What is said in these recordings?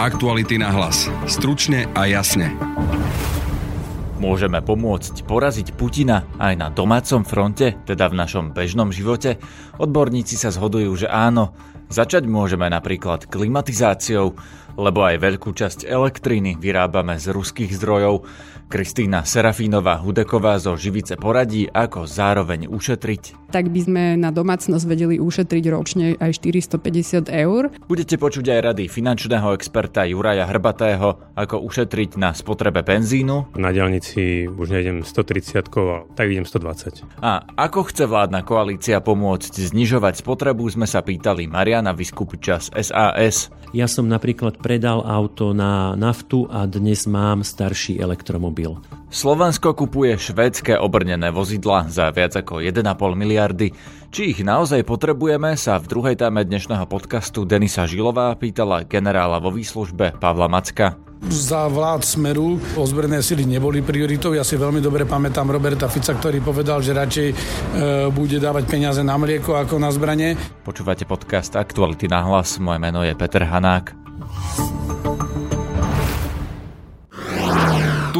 Aktuality na hlas. Stručne a jasne. Môžeme pomôcť poraziť Putina aj na domácom fronte, teda v našom bežnom živote? Odborníci sa zhodujú, že áno. Začať môžeme napríklad klimatizáciou, lebo aj veľkú časť elektriny vyrábame z ruských zdrojov. Kristýna Serafínová Hudeková zo Živice poradí, ako zároveň ušetriť. Tak by sme na domácnosť vedeli ušetriť ročne aj 450 eur. Budete počuť aj rady finančného experta Juraja Hrbatého, ako ušetriť na spotrebe benzínu. Na diálnici už nejdem 130, tak idem 120. A ako chce vládna koalícia pomôcť znižovať spotrebu, sme sa pýtali Mariana Vyskupiča z SAS. Ja som napríklad predal auto na naftu a dnes mám starší elektromobil. Slovensko kupuje švédske obrnené vozidla za viac ako 1,5 miliardy. Či ich naozaj potrebujeme, sa v druhej téme dnešného podcastu Denisa Žilová pýtala generála vo výslužbe Pavla Macka. Za vlád Smeru ozbrojené sily neboli prioritou. Ja si veľmi dobre pamätám Roberta Fica, ktorý povedal, že radšej e, bude dávať peniaze na mlieko ako na zbranie. Počúvate podcast Aktuality na hlas. Moje meno je Peter Hanák.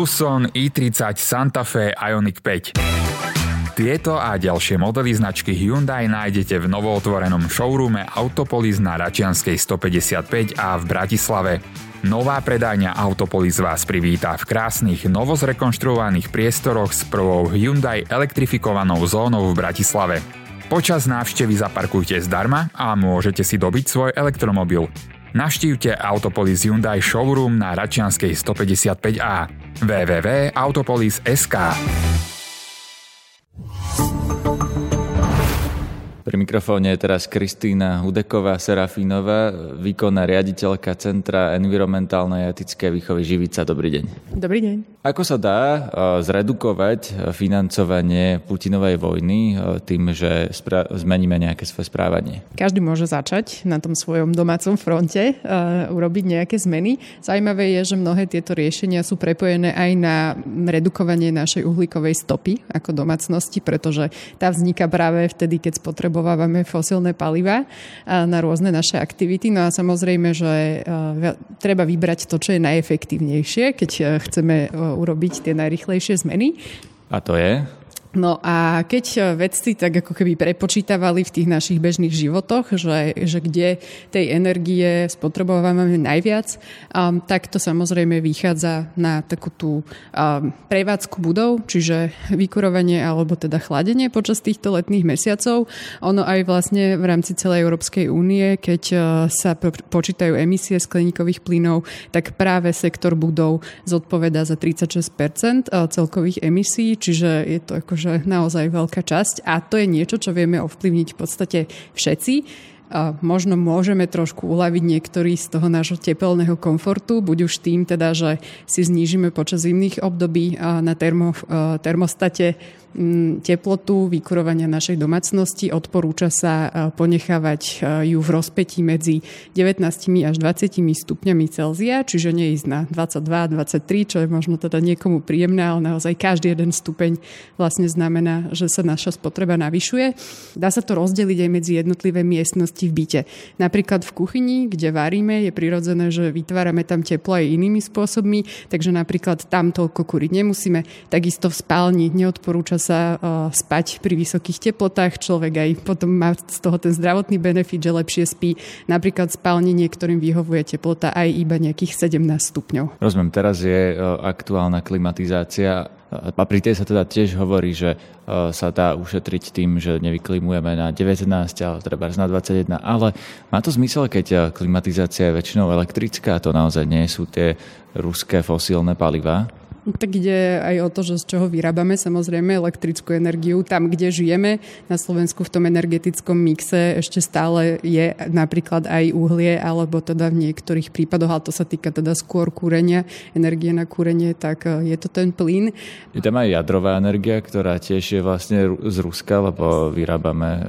Tucson, i30, Santa Fe, Ioniq 5. Tieto a ďalšie modely značky Hyundai nájdete v novootvorenom showroome Autopolis na Račianskej 155 a v Bratislave. Nová predajňa Autopolis vás privítá v krásnych, novozrekonštruovaných priestoroch s prvou Hyundai elektrifikovanou zónou v Bratislave. Počas návštevy zaparkujte zdarma a môžete si dobiť svoj elektromobil. Navštívte Autopolis Hyundai Showroom na Račianskej 155A www.autopolis.sk Pri mikrofóne je teraz Kristýna Hudeková Serafínová, výkonná riaditeľka Centra environmentálnej a etické výchovy Živica. Dobrý deň. Dobrý deň. Ako sa dá e, zredukovať e, financovanie Putinovej vojny e, tým, že spra- zmeníme nejaké svoje správanie? Každý môže začať na tom svojom domácom fronte uh, urobiť nejaké zmeny. Zajímavé je, že mnohé tieto riešenia sú prepojené aj na redukovanie našej uhlíkovej stopy ako domácnosti, pretože tá vzniká práve vtedy, keď spotrebujeme spotrebovávame fosílne paliva na rôzne naše aktivity. No a samozrejme, že treba vybrať to, čo je najefektívnejšie, keď chceme urobiť tie najrychlejšie zmeny. A to je? No a keď e, vedci tak ako keby prepočítavali v tých našich bežných životoch, že, že kde tej energie spotrebovávame najviac, um, tak to samozrejme vychádza na takú tú um, prevádzku budov, čiže vykurovanie alebo teda chladenie počas týchto letných mesiacov. Ono aj vlastne v rámci celej Európskej únie, keď uh, sa počítajú emisie skleníkových plynov, tak práve sektor budov zodpoveda za 36% uh, celkových emisí, čiže je to ako akože naozaj veľká časť a to je niečo, čo vieme ovplyvniť v podstate všetci. A možno môžeme trošku uľaviť niektorý z toho nášho tepelného komfortu, buď už tým teda, že si znížime počas zimných období na termo, termostate teplotu vykurovania našej domácnosti. Odporúča sa e, ponechávať e, ju v rozpetí medzi 19 až 20 stupňami Celzia, čiže neísť na 22, 23, čo je možno teda niekomu príjemné, ale naozaj každý jeden stupeň vlastne znamená, že sa naša spotreba navyšuje. Dá sa to rozdeliť aj medzi jednotlivé miestnosti v byte. Napríklad v kuchyni, kde varíme, je prirodzené, že vytvárame tam teplo aj inými spôsobmi, takže napríklad tam toľko kúriť nemusíme. Takisto v spálni neodporúča sa spať pri vysokých teplotách. Človek aj potom má z toho ten zdravotný benefit, že lepšie spí. Napríklad spálne niektorým vyhovuje teplota aj iba nejakých 17 stupňov. Rozumiem, teraz je aktuálna klimatizácia a pri tej sa teda tiež hovorí, že sa dá ušetriť tým, že nevyklimujeme na 19, ale treba na 21. Ale má to zmysel, keď klimatizácia je väčšinou elektrická to naozaj nie sú tie ruské fosílne paliva? Tak ide aj o to, že z čoho vyrábame samozrejme elektrickú energiu. Tam, kde žijeme, na Slovensku v tom energetickom mixe ešte stále je napríklad aj uhlie, alebo teda v niektorých prípadoch, ale to sa týka teda skôr kúrenia, energie na kúrenie, tak e, je to ten plyn. Je tam aj jadrová energia, ktorá tiež je vlastne z Ruska, lebo vyrábame e,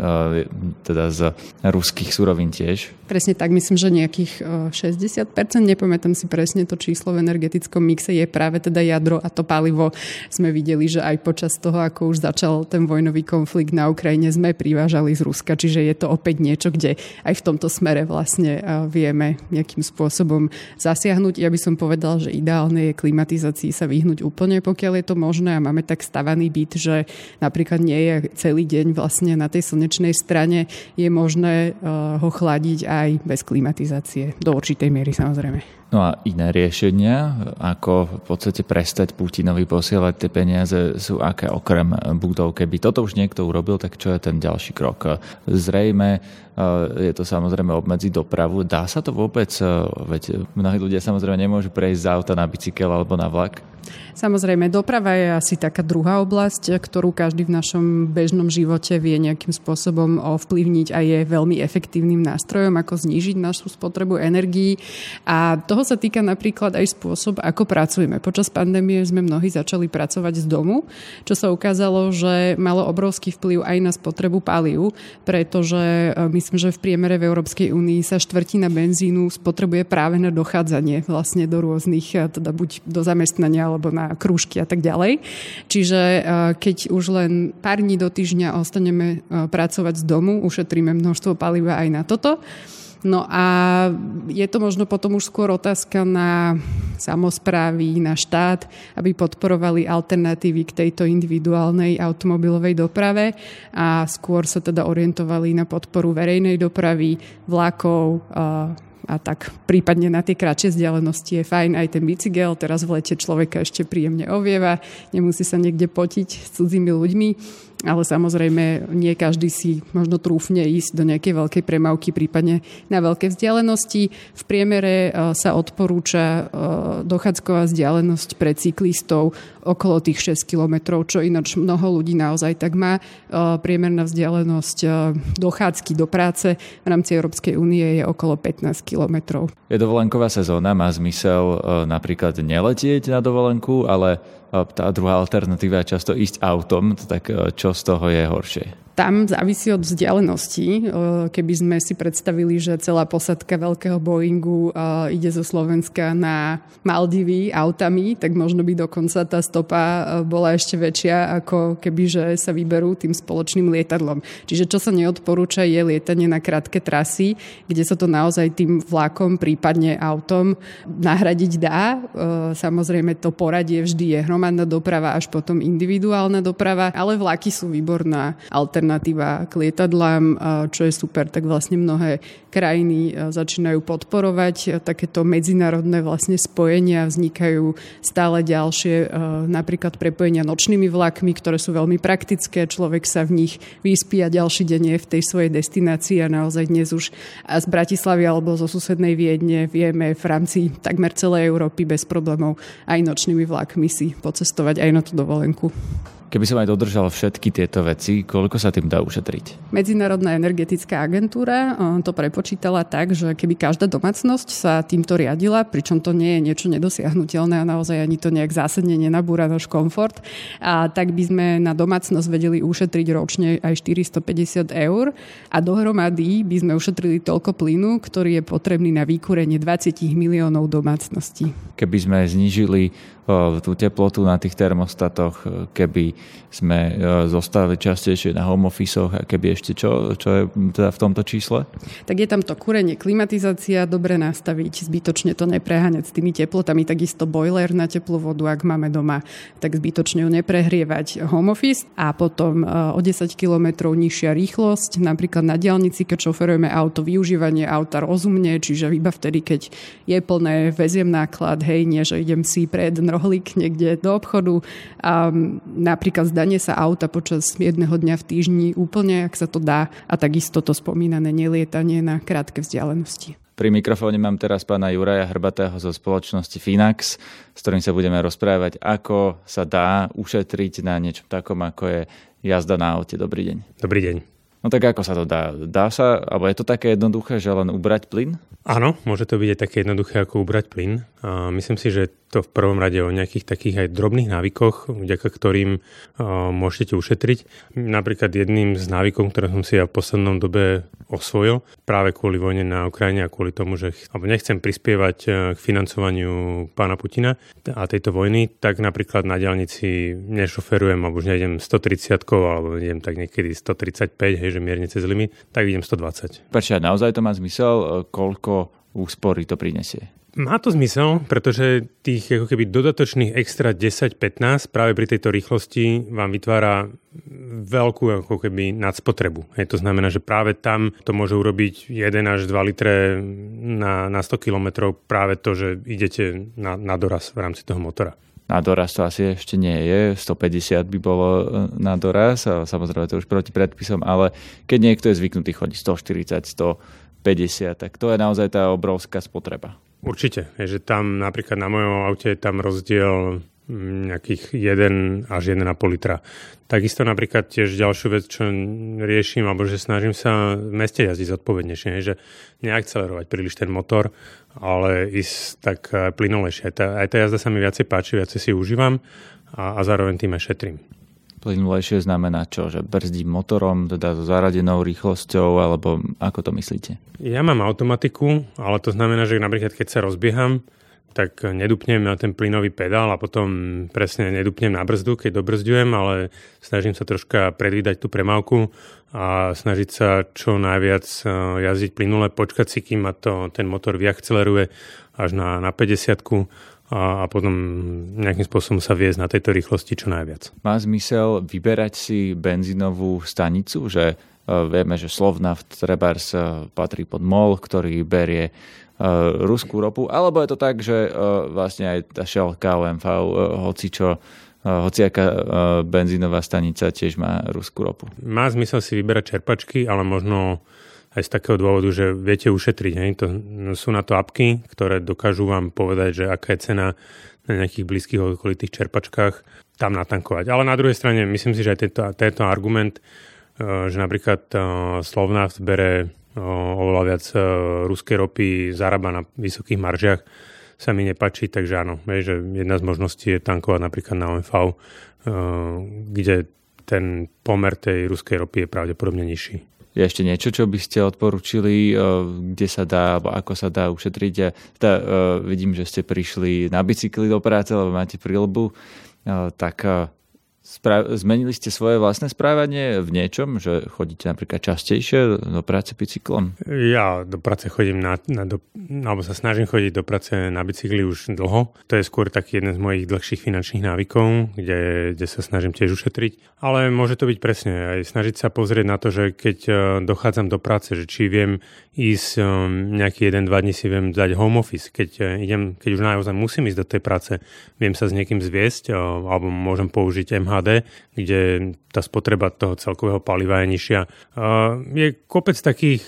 teda z ruských surovín tiež. Presne tak, myslím, že nejakých 60%, e, nepamätám si presne to číslo v energetickom mixe, je práve teda jadro jadro a to palivo sme videli, že aj počas toho, ako už začal ten vojnový konflikt na Ukrajine, sme privážali z Ruska, čiže je to opäť niečo, kde aj v tomto smere vlastne vieme nejakým spôsobom zasiahnuť. Ja by som povedal, že ideálne je klimatizácii sa vyhnúť úplne, pokiaľ je to možné a máme tak stavaný byt, že napríklad nie je celý deň vlastne na tej slnečnej strane, je možné ho chladiť aj bez klimatizácie. Do určitej miery samozrejme. No a iné riešenia, ako v podstate prestať Putinovi posielať tie peniaze, sú aké okrem budov. Keby toto už niekto urobil, tak čo je ten ďalší krok? Zrejme je to samozrejme obmedziť dopravu. Dá sa to vôbec? Veď mnohí ľudia samozrejme nemôžu prejsť z auta na bicykel alebo na vlak. Samozrejme, doprava je asi taká druhá oblasť, ktorú každý v našom bežnom živote vie nejakým spôsobom ovplyvniť a je veľmi efektívnym nástrojom, ako znížiť našu spotrebu energií. A toho sa týka napríklad aj spôsob, ako pracujeme. Počas pandémie sme mnohí začali pracovať z domu, čo sa ukázalo, že malo obrovský vplyv aj na spotrebu palív, pretože e, myslím, že v priemere v Európskej únii sa štvrtina benzínu spotrebuje práve na dochádzanie vlastne do rôznych, e, teda buď do zamestnania alebo na krúžky a tak ďalej. Čiže e, keď už len pár dní do týždňa ostaneme e, pracovať z domu, ušetríme množstvo paliva aj na toto. No a je to možno potom už skôr otázka na samozprávy, na štát, aby podporovali alternatívy k tejto individuálnej automobilovej doprave a skôr sa teda orientovali na podporu verejnej dopravy, vlakov, a tak prípadne na tie kratšie vzdialenosti je fajn aj ten bicykel. Teraz v lete človeka ešte príjemne ovieva, nemusí sa niekde potiť s cudzími ľuďmi ale samozrejme nie každý si možno trúfne ísť do nejakej veľkej premávky, prípadne na veľké vzdialenosti. V priemere e, sa odporúča e, dochádzková vzdialenosť pre cyklistov okolo tých 6 kilometrov, čo ináč mnoho ľudí naozaj tak má. E, priemerná vzdialenosť dochádzky do práce v rámci Európskej únie je okolo 15 kilometrov. Je dovolenková sezóna, má zmysel napríklad neletieť na dovolenku, ale tá druhá alternatíva je často ísť autom, tak e, čo z toho je horšie? Tam závisí od vzdialenosti. E, keby sme si predstavili, že celá posadka veľkého Boeingu e, ide zo Slovenska na Maldivy autami, tak možno by dokonca tá stopa e, bola ešte väčšia, ako keby že sa vyberú tým spoločným lietadlom. Čiže čo sa neodporúča je lietanie na krátke trasy, kde sa to naozaj tým vlakom, prípadne autom nahradiť dá. Samozrejme to poradie vždy je hromadná doprava až potom individuálna doprava, ale vlaky sú výborná alternatíva alternatíva k lietadlám, čo je super, tak vlastne mnohé krajiny začínajú podporovať takéto medzinárodné vlastne spojenia, vznikajú stále ďalšie napríklad prepojenia nočnými vlakmi, ktoré sú veľmi praktické, človek sa v nich vyspí a ďalší deň je v tej svojej destinácii a naozaj dnes už z Bratislavy alebo zo susednej Viedne vieme v rámci takmer celej Európy bez problémov aj nočnými vlakmi si pocestovať aj na tú dovolenku. Keby som aj dodržal všetky tieto veci, koľko sa tým dá ušetriť? Medzinárodná energetická agentúra to prepočítala tak, že keby každá domácnosť sa týmto riadila, pričom to nie je niečo nedosiahnutelné a naozaj ani to nejak zásadne nenabúra náš komfort, a tak by sme na domácnosť vedeli ušetriť ročne aj 450 eur a dohromady by sme ušetrili toľko plynu, ktorý je potrebný na výkúrenie 20 miliónov domácností. Keby sme znížili tú teplotu na tých termostatoch, keby sme e, zostali častejšie na home office a keby ešte čo, čo je teda v tomto čísle? Tak je tam to kúrenie, klimatizácia, dobre nastaviť, zbytočne to nepreháňať s tými teplotami, takisto boiler na teplú vodu, ak máme doma, tak zbytočne ju neprehrievať home office a potom e, o 10 km nižšia rýchlosť, napríklad na diálnici, keď šoferujeme auto, využívanie auta rozumne, čiže iba vtedy, keď je plné, veziem náklad, hej, nie, že idem si pre jeden rohlík niekde do obchodu a napríklad zdanie sa auta počas jedného dňa v týždni úplne, ak sa to dá a takisto to spomínané nelietanie na krátke vzdialenosti. Pri mikrofóne mám teraz pána Juraja Hrbatého zo spoločnosti Finax, s ktorým sa budeme rozprávať, ako sa dá ušetriť na niečom takom, ako je jazda na aute. Dobrý deň. Dobrý deň. No tak ako sa to dá? Dá sa, alebo je to také jednoduché, že len ubrať plyn? Áno, môže to byť aj také jednoduché ako ubrať plyn. A myslím si, že to v prvom rade o nejakých takých aj drobných návykoch, vďaka ktorým môžete ušetriť. Napríklad jedným z návykov, ktoré som si ja v poslednom dobe osvojil, práve kvôli vojne na Ukrajine a kvôli tomu, že alebo nechcem prispievať e, k financovaniu pána Putina a tejto vojny, tak napríklad na diálnici nešoferujem, alebo už nejdem 130 alebo idem tak niekedy 135, hej, že mierne cez limit, tak idem 120. Prečo, naozaj to má zmysel, koľko koľko úspory to prinesie. Má to zmysel, pretože tých ako keby dodatočných extra 10-15 práve pri tejto rýchlosti vám vytvára veľkú ako keby nadspotrebu. Hej, to znamená, že práve tam to môže urobiť 1 až 2 litre na, na 100 km práve to, že idete na, na doraz v rámci toho motora. Na doraz to asi ešte nie je, 150 by bolo e, na doraz, a samozrejme to už proti predpisom, ale keď niekto je zvyknutý chodiť 140, 100, 50, tak to je naozaj tá obrovská spotreba. Určite, je, že tam napríklad na mojom aute je tam rozdiel nejakých 1 až 1,5 litra. Takisto napríklad tiež ďalšiu vec, čo riešim, alebo že snažím sa v meste jazdiť zodpovednejšie, že neakcelerovať príliš ten motor, ale ísť tak eh, plynulejšie. Aj tá, aj tá jazda sa mi viacej páči, viacej si užívam a, a zároveň tým aj šetrím. Plynulejšie znamená čo? Že brzdím motorom, teda so zaradenou rýchlosťou, alebo ako to myslíte? Ja mám automatiku, ale to znamená, že napríklad keď sa rozbieham, tak nedupnem na ten plynový pedál a potom presne nedupnem na brzdu, keď dobrzdujem, ale snažím sa troška predvídať tú premávku a snažiť sa čo najviac eh, jazdiť plynule, počkať si, kým ma to, ten motor vyakceleruje až na, na 50 a, a potom nejakým spôsobom sa viesť na tejto rýchlosti čo najviac. Má zmysel vyberať si benzínovú stanicu, že vieme, že Slovnaft Trebars uh, patrí pod MOL, ktorý berie uh, ruskú ropu, alebo je to tak, že vlastne aj tá Shell KOMV, uh, hoci čo, hociaká benzínová stanica tiež má ruskú ropu. Má zmysel si vyberať čerpačky, ale možno aj z takého dôvodu, že viete ušetriť. Hej? To, no, sú na to apky, ktoré dokážu vám povedať, že aká je cena na nejakých blízkych okolitých čerpačkách tam natankovať. Ale na druhej strane myslím si, že aj tento, tento argument, že napríklad e, Slovnaft bere e, oveľa viac ruskej ropy, zarába na vysokých maržiach, sa mi nepačí, takže áno, že jedna z možností je tankovať napríklad na OMV, kde ten pomer tej ruskej ropy je pravdepodobne nižší. Je ešte niečo, čo by ste odporučili, eh, kde sa dá, alebo ako sa dá ušetriť? Ja teda, vidím, že ste prišli na bicykli do práce, lebo máte prílbu, tak Spra- zmenili ste svoje vlastné správanie v niečom, že chodíte napríklad častejšie do práce bicyklom? Ja do práce chodím na, na do, alebo sa snažím chodiť do práce na bicykli už dlho. To je skôr taký jeden z mojich dlhších finančných návykov, kde, kde sa snažím tiež ušetriť. Ale môže to byť presne aj snažiť sa pozrieť na to, že keď e, dochádzam do práce, že či viem ísť um, nejaký jeden, dva dní si viem dať home office. Keď, uh, idem, keď už naozaj musím ísť do tej práce, viem sa s niekým zviesť alebo môžem použiť MHD, kde tá spotreba toho celkového paliva je nižšia. Je kopec takých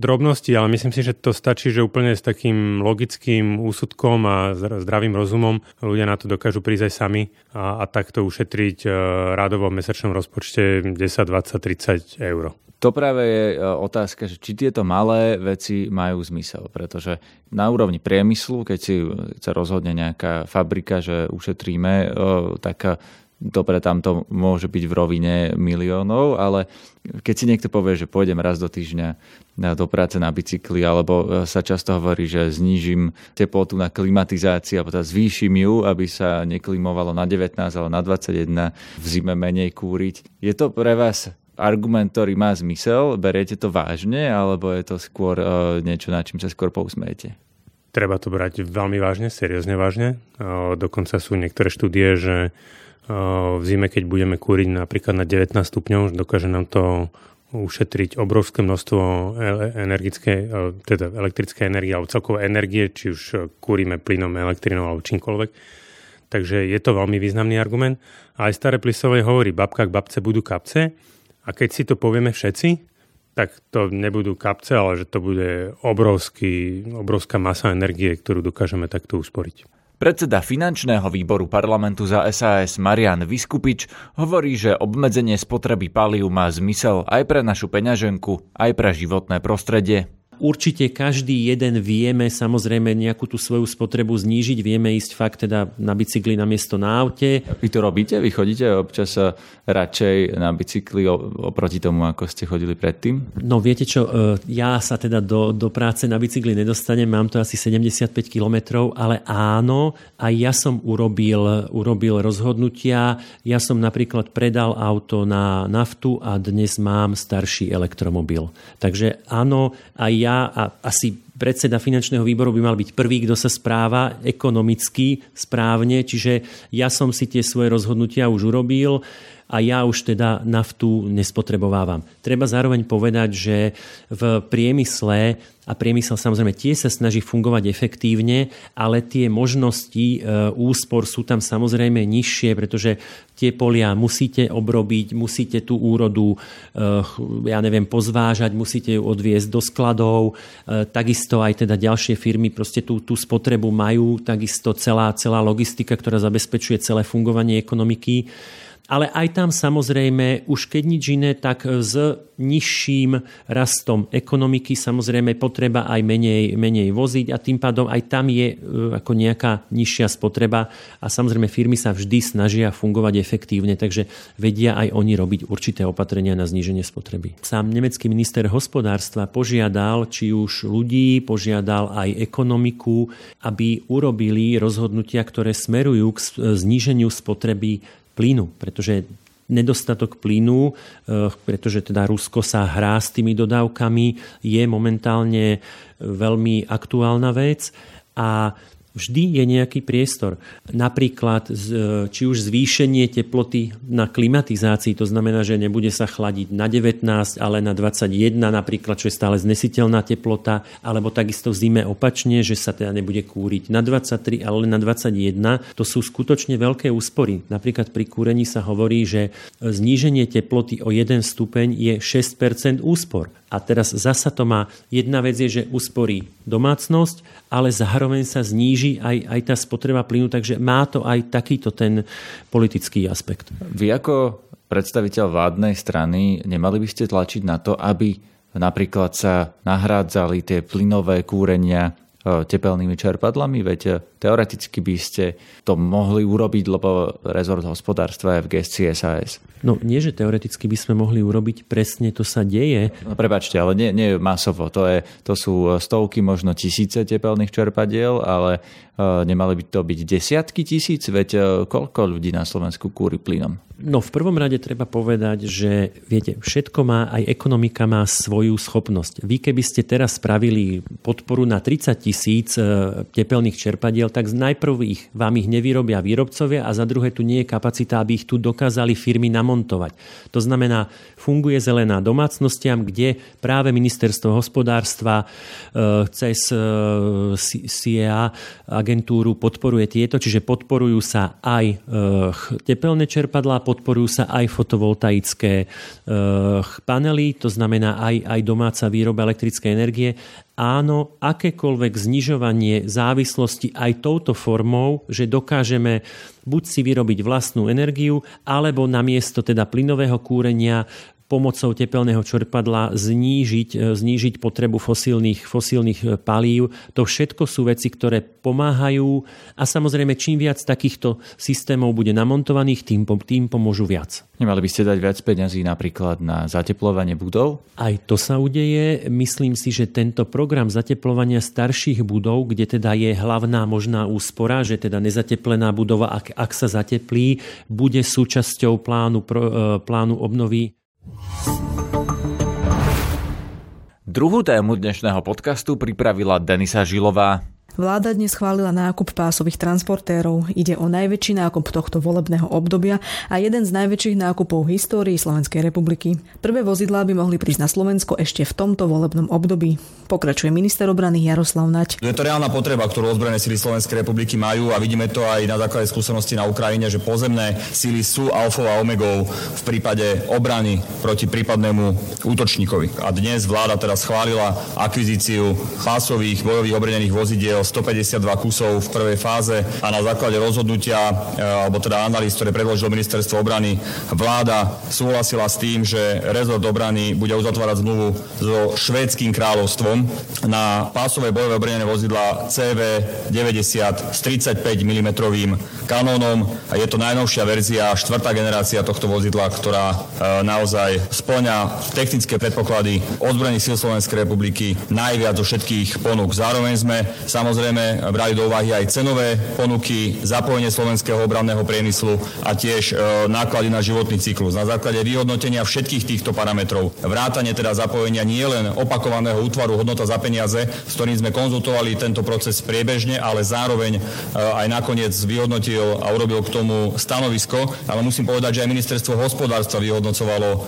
drobností, ale myslím si, že to stačí, že úplne s takým logickým úsudkom a zdravým rozumom ľudia na to dokážu prísť aj sami a, a takto ušetriť rádovo v mesačnom rozpočte 10, 20, 30 eur. To práve je e, otázka, že či tieto malé veci majú zmysel, pretože na úrovni priemyslu, keď si sa rozhodne nejaká fabrika, že ušetríme, e, tak dobre, tam to môže byť v rovine miliónov, ale keď si niekto povie, že pôjdem raz do týždňa do práce na bicykli, alebo e, sa často hovorí, že znížim teplotu na klimatizácii, alebo teda zvýšim ju, aby sa neklimovalo na 19 alebo na 21, v zime menej kúriť. Je to pre vás argument, ktorý má zmysel, beriete to vážne, alebo je to skôr uh, niečo, na čím sa skôr pousmejete? Treba to brať veľmi vážne, seriózne vážne. Uh, dokonca sú niektoré štúdie, že v zime, keď budeme kúriť napríklad na 19 stupňov, dokáže nám to ušetriť obrovské množstvo energické, teda elektrické energie alebo celkové energie, či už kúrime plynom, elektrinou alebo čímkoľvek. Takže je to veľmi významný argument. A aj staré plisové hovorí, babka k babce budú kapce. A keď si to povieme všetci, tak to nebudú kapce, ale že to bude obrovský, obrovská masa energie, ktorú dokážeme takto usporiť. Predseda finančného výboru parlamentu za SAS Marian Vyskupič hovorí, že obmedzenie spotreby palív má zmysel aj pre našu peňaženku, aj pre životné prostredie. Určite každý jeden vieme samozrejme nejakú tú svoju spotrebu znížiť, vieme ísť fakt teda na bicykli na miesto na aute. Vy to robíte? Vy chodíte občas radšej na bicykli oproti tomu, ako ste chodili predtým? No viete čo, e, ja sa teda do, do práce na bicykli nedostanem, mám to asi 75 kilometrov, ale áno, aj ja som urobil, urobil rozhodnutia. Ja som napríklad predal auto na naftu a dnes mám starší elektromobil. Takže áno, aj ja a asi predseda finančného výboru by mal byť prvý, kto sa správa ekonomicky správne, čiže ja som si tie svoje rozhodnutia už urobil a ja už teda naftu nespotrebovávam. Treba zároveň povedať, že v priemysle a priemysel samozrejme tie sa snaží fungovať efektívne, ale tie možnosti e, úspor sú tam samozrejme nižšie, pretože tie polia musíte obrobiť, musíte tú úrodu, e, ja neviem, pozvážať, musíte ju odviezť do skladov, e, takisto aj teda ďalšie firmy proste tú, tú spotrebu majú, takisto celá, celá logistika, ktorá zabezpečuje celé fungovanie ekonomiky ale aj tam samozrejme, už keď nič iné, tak s nižším rastom ekonomiky samozrejme potreba aj menej, menej voziť a tým pádom aj tam je e, ako nejaká nižšia spotreba a samozrejme firmy sa vždy snažia fungovať efektívne, takže vedia aj oni robiť určité opatrenia na zníženie spotreby. Sám nemecký minister hospodárstva požiadal či už ľudí, požiadal aj ekonomiku, aby urobili rozhodnutia, ktoré smerujú k zníženiu spotreby plynu, pretože nedostatok plynu, eh, pretože teda Rusko sa hrá s tými dodávkami, je momentálne veľmi aktuálna vec. A vždy je nejaký priestor. Napríklad či už zvýšenie teploty na klimatizácii, to znamená, že nebude sa chladiť na 19, ale na 21 napríklad, čo je stále znesiteľná teplota, alebo takisto v zime opačne, že sa teda nebude kúriť na 23, ale na 21. To sú skutočne veľké úspory. Napríklad pri kúrení sa hovorí, že zníženie teploty o 1 stupeň je 6% úspor. A teraz zasa to má, jedna vec je, že usporí domácnosť, ale zároveň sa zníži aj, aj tá spotreba plynu, takže má to aj takýto ten politický aspekt. Vy ako predstaviteľ vládnej strany nemali by ste tlačiť na to, aby napríklad sa nahrádzali tie plynové kúrenia tepelnými čerpadlami, veď e, teoreticky by ste to mohli urobiť, lebo rezort hospodárstva je v gestii SAS. No nie, že teoreticky by sme mohli urobiť, presne to sa deje. No prepačte, ale nie, nie masovo. To, je, to sú stovky, možno tisíce tepelných čerpadiel, ale uh, nemali by to byť desiatky tisíc, veď koľko ľudí na Slovensku kúri plynom? No v prvom rade treba povedať, že viete, všetko má, aj ekonomika má svoju schopnosť. Vy keby ste teraz spravili podporu na 30 tisíc e, tepelných čerpadiel, tak najprv ich, vám ich nevyrobia výrobcovia a za druhé tu nie je kapacita, aby ich tu dokázali firmy namontovať. To znamená, funguje zelená domácnostiam, kde práve ministerstvo hospodárstva e, cez CIA e, agentúru podporuje tieto, čiže podporujú sa aj tepelné čerpadlá, podporujú sa aj fotovoltaické panely, to znamená aj, aj domáca výroba elektrickej energie áno, akékoľvek znižovanie závislosti aj touto formou, že dokážeme buď si vyrobiť vlastnú energiu, alebo namiesto teda plynového kúrenia pomocou tepelného čerpadla znížiť, e, znížiť potrebu fosílnych, fosílnych e, palív. To všetko sú veci, ktoré pomáhajú a samozrejme čím viac takýchto systémov bude namontovaných, tým, tým pomôžu viac. Nemali by ste dať viac peňazí napríklad na zateplovanie budov? Aj to sa udeje. Myslím si, že tento program zateplovania starších budov, kde teda je hlavná možná úspora, že teda nezateplená budova, ak, ak sa zateplí, bude súčasťou plánu, e, plánu obnovy Druhú tému dnešného podcastu pripravila Denisa Žilová. Vláda dnes schválila nákup pásových transportérov. Ide o najväčší nákup tohto volebného obdobia a jeden z najväčších nákupov v histórii Slovenskej republiky. Prvé vozidlá by mohli prísť na Slovensko ešte v tomto volebnom období. Pokračuje minister obrany Jaroslav Nať. Je to reálna potreba, ktorú ozbrojené síly Slovenskej republiky majú a vidíme to aj na základe skúsenosti na Ukrajine, že pozemné síly sú alfou a omegou v prípade obrany proti prípadnému útočníkovi. A dnes vláda teda schválila akvizíciu chlásových bojových obrnených vozidiel 152 kusov v prvej fáze a na základe rozhodnutia, alebo teda analýz, ktoré predložilo ministerstvo obrany, vláda súhlasila s tým, že rezort obrany bude uzatvárať zmluvu so švédským kráľovstvom na pásové bojové obrnené vozidla CV-90 s 35 mm kanónom. Je to najnovšia verzia, štvrtá generácia tohto vozidla, ktorá e, naozaj splňa technické predpoklady ozbrojených síl Slovenskej republiky najviac zo všetkých ponúk. Zároveň sme samozrejme brali do úvahy aj cenové ponuky, zapojenie slovenského obranného priemyslu a tiež e, náklady na životný cyklus. Na základe vyhodnotenia všetkých týchto parametrov, vrátane teda zapojenia nielen opakovaného útvaru hodnota za peniaze, s ktorým sme konzultovali tento proces priebežne, ale zároveň e, aj nakoniec vyhodnotil a urobil k tomu stanovisko, ale musím povedať, že aj ministerstvo hospodárstva vyhodnocovalo e,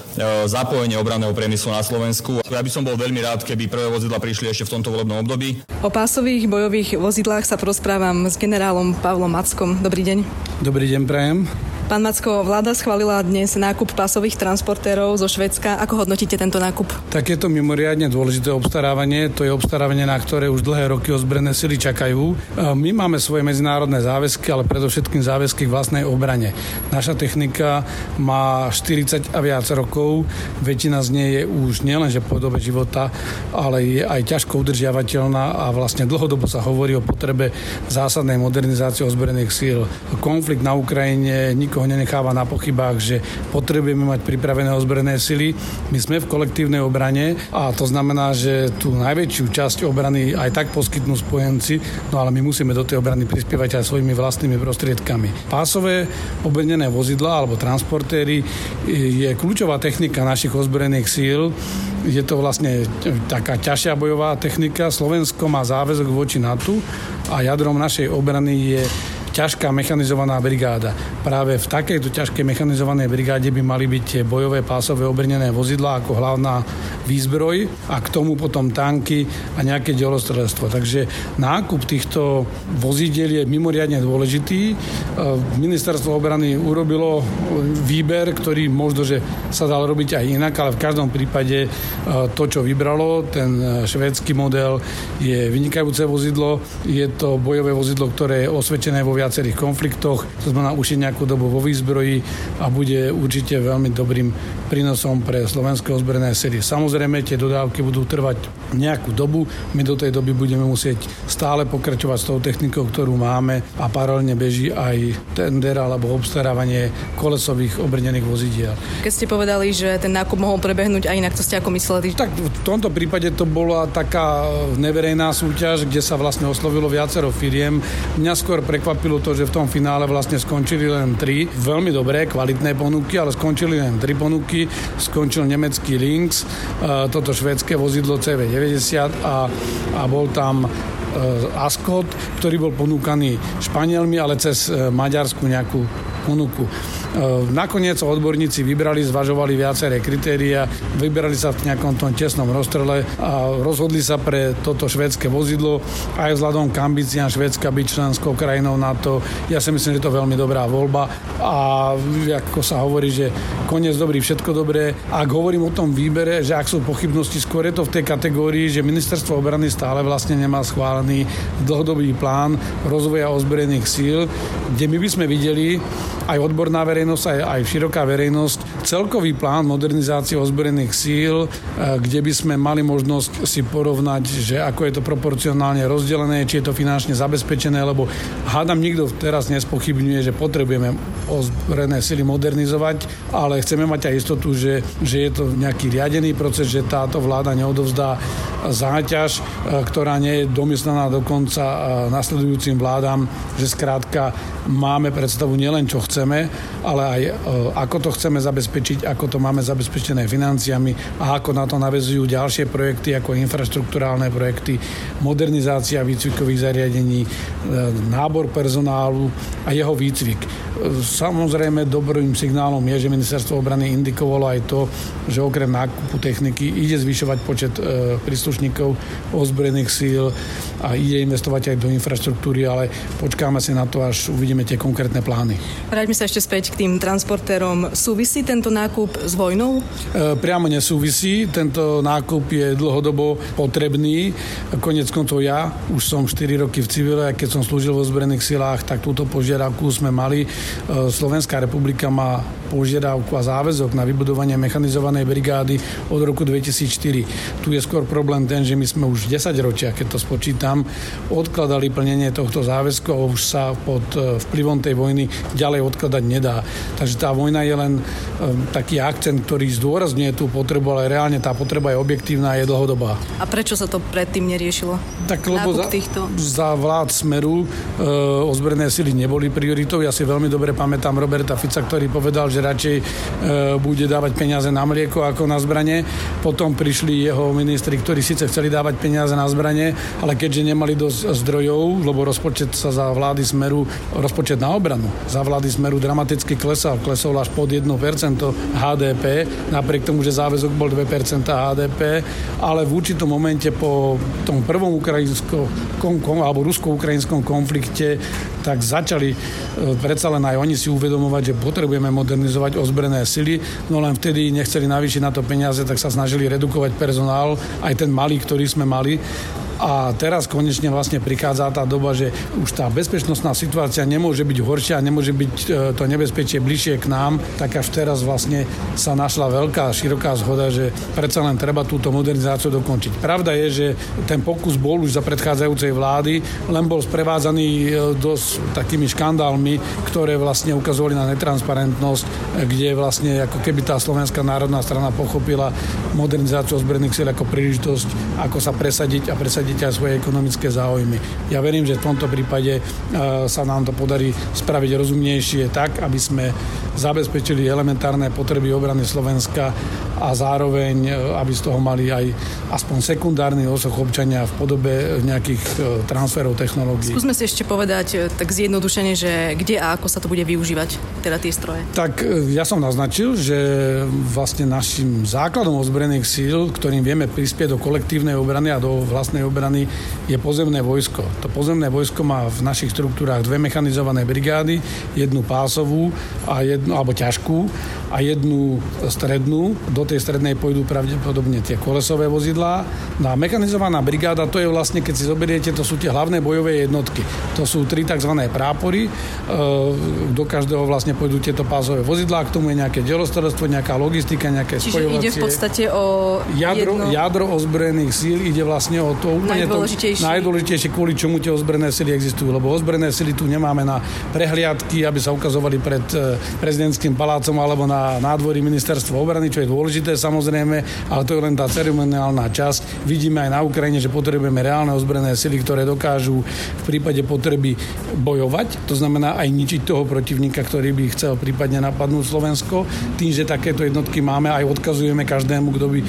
zapojenie obranného priemyslu na Slovensku. Ja by som bol veľmi rád, keby prvé vozidla prišli ešte v tomto volebnom období. O pásových bojových vozidlách sa porozprávam s generálom Pavlom Mackom. Dobrý deň. Dobrý deň, prajem. Pán Macko, vláda schválila dnes nákup pásových transportérov zo Švedska. Ako hodnotíte tento nákup? Tak je to mimoriadne dôležité obstarávanie. To je obstarávanie, na ktoré už dlhé roky ozbrojené sily čakajú. My máme svoje medzinárodné záväzky, ale predovšetkým záväzky k vlastnej obrane. Naša technika má 40 a viac rokov. Väčšina z nej je už nielenže v podobe života, ale je aj ťažko udržiavateľná a vlastne dlhodobo sa hovorí o potrebe zásadnej modernizácie ozbrojených síl. Konflikt na Ukrajine nikoho nenecháva na pochybách, že potrebujeme mať pripravené ozbrojené sily. My sme v kolektívnej obrane a to znamená, že tú najväčšiu časť obrany aj tak poskytnú spojenci, no ale my musíme do tej obrany prispievať aj svojimi vlastnými prostriedkami. Pásové obrnené vozidla alebo transportéry je kľúčová technika našich ozbrojených síl. Je to vlastne taká ťažšia bojová technika. Slovensko má záväzok voči NATO a jadrom našej obrany je ťažká mechanizovaná brigáda. Práve v takejto ťažkej mechanizovanej brigáde by mali byť tie bojové pásové obrnené vozidlá ako hlavná výzbroj a k tomu potom tanky a nejaké delostrelstvo. Takže nákup týchto vozidiel je mimoriadne dôležitý. E, ministerstvo obrany urobilo výber, ktorý možno, že sa dal robiť aj inak, ale v každom prípade e, to, čo vybralo, ten švédsky model je vynikajúce vozidlo. Je to bojové vozidlo, ktoré je osvedčené vo viac viacerých konfliktoch, to znamená už je nejakú dobu vo výzbroji a bude určite veľmi dobrým prínosom pre slovenské ozbrojené sily. Samozrejme, tie dodávky budú trvať nejakú dobu, my do tej doby budeme musieť stále pokračovať s tou technikou, ktorú máme a paralelne beží aj tender alebo obstarávanie kolesových obrnených vozidiel. Keď ste povedali, že ten nákup mohol prebehnúť aj inak, to ste ako mysleli? Tak v tomto prípade to bola taká neverejná súťaž, kde sa vlastne oslovilo viacero firiem. Mňa skôr prekvapilo prekvapilo to, že v tom finále vlastne skončili len tri veľmi dobré, kvalitné ponuky, ale skončili len tri ponuky. Skončil nemecký Lynx, e, toto švédske vozidlo CV90 a, a bol tam e, Ascot, ktorý bol ponúkaný Španielmi, ale cez e, Maďarsku nejakú ponuku. Ehm, nakoniec odborníci vybrali, zvažovali viaceré kritéria, vybrali sa v nejakom tom tesnom rozstrele a rozhodli sa pre toto švedské vozidlo aj vzhľadom k ambíciám Švedska byť členskou krajinou NATO. Ja si myslím, že to je veľmi dobrá voľba a ako sa hovorí, že koniec dobrý, všetko dobré. Ak hovorím o tom výbere, že ak sú pochybnosti, skôr je to v tej kategórii, že ministerstvo obrany stále vlastne nemá schválený dlhodobý plán rozvoja ozbrojených síl, kde my by sme videli aj odborná verejnosť verejnosť, aj, aj široká verejnosť, celkový plán modernizácie ozbrojených síl, e, kde by sme mali možnosť si porovnať, že ako je to proporcionálne rozdelené, či je to finančne zabezpečené, lebo hádam nikto teraz nespochybňuje, že potrebujeme ozbrojené sily modernizovať, ale chceme mať aj istotu, že, že je to nejaký riadený proces, že táto vláda neodovzdá záťaž, e, ktorá nie je domyslená dokonca e, nasledujúcim vládam, že skrátka máme predstavu nielen čo chceme, ale aj e, ako to chceme zabezpečiť, ako to máme zabezpečené financiami a ako na to navezujú ďalšie projekty ako infraštruktúrálne projekty, modernizácia výcvikových zariadení, nábor personálu a jeho výcvik. Samozrejme, dobrým signálom je, že ministerstvo obrany indikovalo aj to, že okrem nákupu techniky ide zvyšovať počet e, príslušníkov ozbrojených síl a ide investovať aj do infraštruktúry, ale počkáme si na to, až uvidíme vidíme tie konkrétne plány. Vráťme sa ešte späť k tým transportérom. Súvisí tento nákup s vojnou? E, priamo nesúvisí. Tento nákup je dlhodobo potrebný. Konec koncov ja už som 4 roky v civile a keď som slúžil vo zbrojených silách, tak túto požiadavku sme mali. E, Slovenská republika má požiadavku a záväzok na vybudovanie mechanizovanej brigády od roku 2004. Tu je skôr problém ten, že my sme už 10 ročia, keď to spočítam, odkladali plnenie tohto záväzku a už sa pod e, vplyvom tej vojny ďalej odkladať nedá. Takže tá vojna je len taký akcent, ktorý zdôrazňuje tú potrebu, ale reálne tá potreba je objektívna a je dlhodobá. A prečo sa to predtým neriešilo? Tak lebo za, týchto... za vlád Smeru e, ozbrojené sily neboli prioritou. Ja si veľmi dobre pamätám Roberta Fica, ktorý povedal, že radšej e, bude dávať peniaze na mlieko ako na zbranie. Potom prišli jeho ministri, ktorí síce chceli dávať peniaze na zbranie, ale keďže nemali dosť zdrojov, lebo rozpočet sa za vlády Smeru, rozpočet na obranu, za vlády Smeru dramaticky klesal, klesol až pod 1% HDP, napriek tomu, že záväzok bol 2% HDP, ale v určitom momente po tom prvom ukrajinsko, kom, kom, alebo rusko-ukrajinskom konflikte, tak začali e, predsa len aj oni si uvedomovať, že potrebujeme modernizovať ozbrojené sily, no len vtedy nechceli navýšiť na to peniaze, tak sa snažili redukovať personál, aj ten malý, ktorý sme mali. A teraz konečne vlastne prichádza tá doba, že už tá bezpečnostná situácia nemôže byť horšia, nemôže byť e, to nebezpečie bližšie k nám, tak až teraz vlastne sa našla veľká, široká zhoda, že predsa len treba túto modernizáciu dokončiť. Pravda je, že ten pokus bol už za predchádzajúcej vlády, len bol sprevádzaný e, dosť takými škandálmi, ktoré vlastne ukazovali na netransparentnosť, kde vlastne ako keby tá Slovenská národná strana pochopila modernizáciu ozbrojených síl ako príležitosť, ako sa presadiť a presadiť presadiť aj svoje ekonomické záujmy. Ja verím, že v tomto prípade e, sa nám to podarí spraviť rozumnejšie tak, aby sme zabezpečili elementárne potreby obrany Slovenska a zároveň, e, aby z toho mali aj aspoň sekundárny osoch občania v podobe nejakých e, transferov technológií. Skúsme si ešte povedať tak zjednodušene, že kde a ako sa to bude využívať, teda tie stroje. Tak ja som naznačil, že vlastne našim základom ozbrojených síl, ktorým vieme prispieť do kolektívnej obrany a do vlastnej obrany, obrany je pozemné vojsko. To pozemné vojsko má v našich štruktúrách dve mechanizované brigády, jednu pásovú a jednu, alebo ťažkú a jednu strednú. Do tej strednej pôjdu pravdepodobne tie kolesové vozidlá. No a mechanizovaná brigáda, to je vlastne, keď si zoberiete, to sú tie hlavné bojové jednotky. To sú tri tzv. prápory. E, do každého vlastne pôjdu tieto pásové vozidlá, k tomu je nejaké delostarstvo, nejaká logistika, nejaké Čiže spojovacie. ide v podstate o jadro, jedno... jadro ozbrojených síl, ide vlastne o to úplne najdôležitejšie. To, najdôležitejšie, kvôli čomu tie ozbrojené sily existujú. Lebo ozbrojené sily tu nemáme na prehliadky, aby sa ukazovali pred e, prezidentským palácom alebo na nádvorí ministerstva obrany, čo je dôležité samozrejme, ale to je len tá ceremoniálna časť. Vidíme aj na Ukrajine, že potrebujeme reálne ozbrojené sily, ktoré dokážu v prípade potreby bojovať, to znamená aj ničiť toho protivníka, ktorý by chcel prípadne napadnúť Slovensko. Tým, že takéto jednotky máme, aj odkazujeme každému, kto by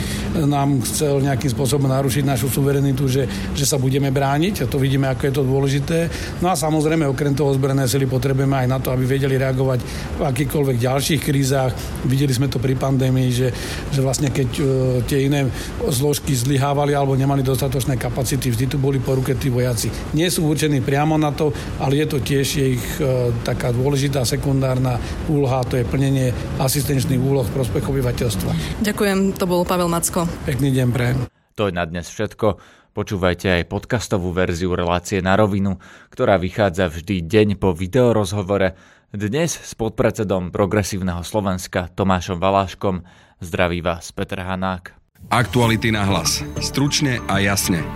nám chcel nejakým spôsobom narušiť našu suverenitu, že že sa budeme brániť a to vidíme, ako je to dôležité. No a samozrejme, okrem toho ozbrojené sily potrebujeme aj na to, aby vedeli reagovať v akýchkoľvek ďalších krízach. Videli sme to pri pandémii, že, že vlastne keď uh, tie iné zložky zlyhávali alebo nemali dostatočné kapacity, vždy tu boli po ruke tí vojaci. Nie sú určení priamo na to, ale je to tiež ich uh, taká dôležitá sekundárna úloha, to je plnenie asistenčných úloh v prospech obyvateľstva. Ďakujem, to bol Pavel Macko. Pekný deň pre. To je na dnes všetko. Počúvajte aj podcastovú verziu relácie na rovinu, ktorá vychádza vždy deň po videorozhovore. Dnes s podpredsedom Progresívneho Slovenska Tomášom Valáškom zdraví vás Petr Hanák. Aktuality na hlas. Stručne a jasne.